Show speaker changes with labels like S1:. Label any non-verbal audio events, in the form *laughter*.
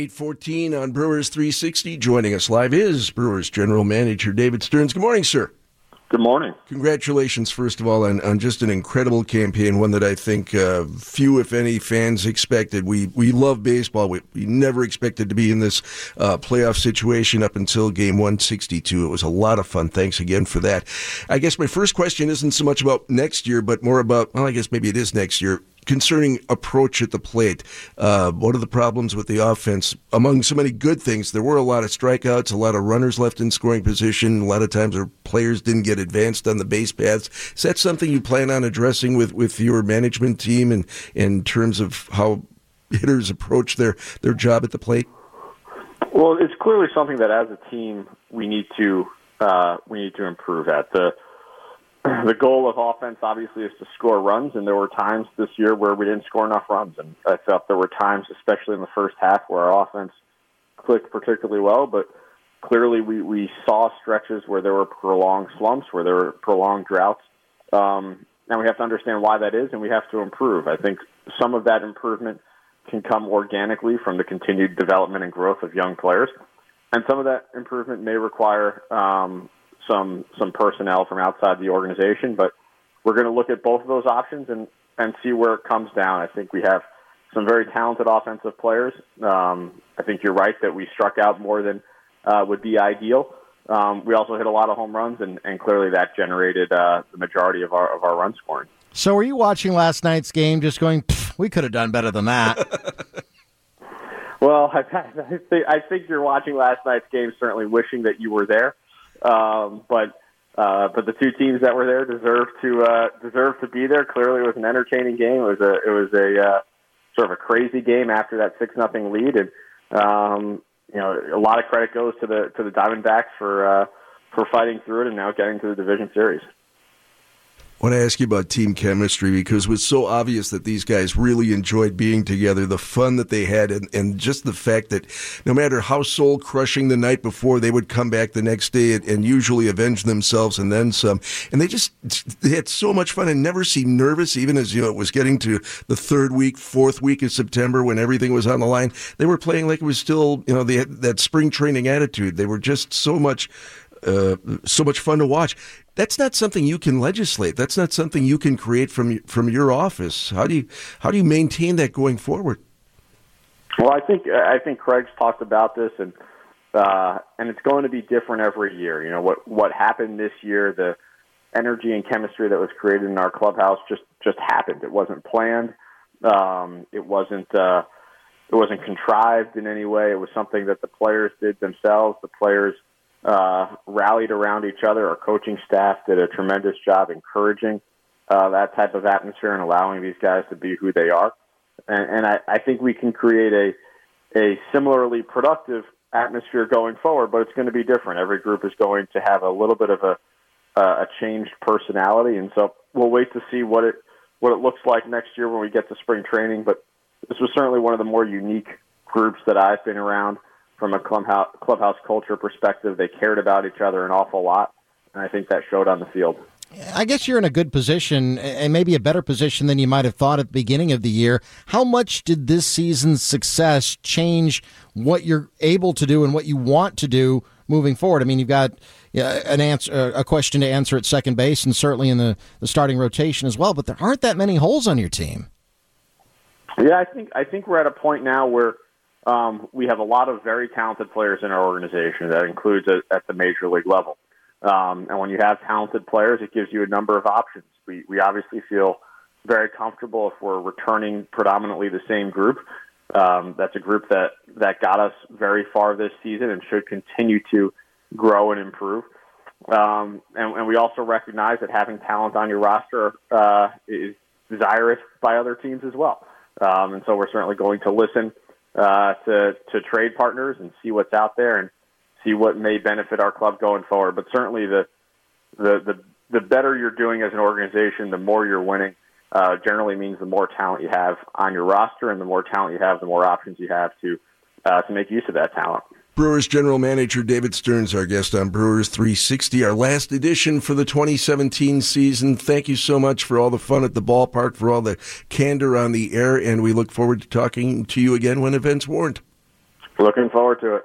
S1: 814 on Brewers 360. Joining us live is Brewers General Manager David Stearns. Good morning, sir.
S2: Good morning.
S1: Congratulations, first of all, on, on just an incredible campaign, one that I think uh, few, if any, fans expected. We we love baseball. We, we never expected to be in this uh, playoff situation up until game 162. It was a lot of fun. Thanks again for that. I guess my first question isn't so much about next year, but more about, well, I guess maybe it is next year concerning approach at the plate. Uh, what are the problems with the offense? Among so many good things, there were a lot of strikeouts, a lot of runners left in scoring position. A lot of times, our players didn't get advanced on the base paths. Is that something you plan on addressing with, with your management team and in terms of how hitters approach their, their job at the plate?
S2: Well, it's clearly something that as a team we need to uh, we need to improve at. The the goal of offense obviously is to score runs, and there were times this year where we didn't score enough runs, and I felt there were times, especially in the first half, where our offense clicked particularly well, but clearly we, we saw stretches where there were prolonged slumps, where there were prolonged droughts, um, and we have to understand why that is, and we have to improve. I think some of that improvement can come organically from the continued development and growth of young players, and some of that improvement may require um, some some personnel from outside the organization. But we're going to look at both of those options and and see where it comes down. I think we have some very talented offensive players. Um, I think you're right that we struck out more than uh, would be ideal. Um, we also hit a lot of home runs, and, and clearly that generated uh, the majority of our of our run scoring.
S3: So, were you watching last night's game, just going, "We could have done better than that"? *laughs* *laughs*
S2: well, I, I, think, I think you're watching last night's game, certainly wishing that you were there. Um, but uh, but the two teams that were there deserve to uh, deserve to be there. Clearly, it was an entertaining game. It was a it was a uh, sort of a crazy game after that six nothing lead, and um, you know a lot of credit goes to the to the Diamondbacks for uh, for fighting through it and now getting to the division series.
S1: I want to ask you about team chemistry because it was so obvious that these guys really enjoyed being together, the fun that they had, and, and just the fact that no matter how soul crushing the night before, they would come back the next day and, and, usually avenge themselves and then some. And they just they had so much fun and never seemed nervous, even as you know it was getting to the third week, fourth week of September when everything was on the line. They were playing like it was still you know they had that spring training attitude. They were just so much uh, so much fun to watch. That's not something you can legislate. That's not something you can create from from your office. How do you how do you maintain that going forward?
S2: Well, I think I think Craig's talked about this, and uh, and it's going to be different every year. You know what what happened this year, the energy and chemistry that was created in our clubhouse just just happened. It wasn't planned. Um, it wasn't uh, it wasn't contrived in any way. It was something that the players did themselves. The players uh, rallied around each other. Our coaching staff did a tremendous job encouraging uh, that type of atmosphere and allowing these guys to be who they are. And, and I, I think we can create a a similarly productive atmosphere going forward, but it's going to be different. Every group is going to have a little bit of a a changed personality, and so we'll wait to see what it what it looks like next year when we get to spring training. But this was certainly one of the more unique groups that I've been around from a clubhouse, clubhouse culture perspective. They cared about each other an awful lot, and I think that showed on the field.
S3: I guess you're in a good position, and maybe a better position than you might have thought at the beginning of the year. How much did this season's success change what you're able to do and what you want to do moving forward? I mean, you've got an answer, a question to answer at second base, and certainly in the, the starting rotation as well. But there aren't that many holes on your team.
S2: Yeah, I think I think we're at a point now where um, we have a lot of very talented players in our organization. That includes at, at the major league level. Um, and when you have talented players, it gives you a number of options. We, we obviously feel very comfortable if we're returning predominantly the same group. Um, that's a group that, that got us very far this season and should continue to grow and improve. Um, and, and we also recognize that having talent on your roster uh, is desirous by other teams as well. Um, and so we're certainly going to listen uh, to to trade partners and see what's out there and see what may benefit our club going forward. But certainly the the the, the better you're doing as an organization, the more you're winning. Uh, generally means the more talent you have on your roster, and the more talent you have, the more options you have to uh, to make use of that talent.
S1: Brewers General Manager David Stearns, our guest on Brewers 360, our last edition for the 2017 season. Thank you so much for all the fun at the ballpark, for all the candor on the air, and we look forward to talking to you again when events warrant.
S2: Looking forward to it.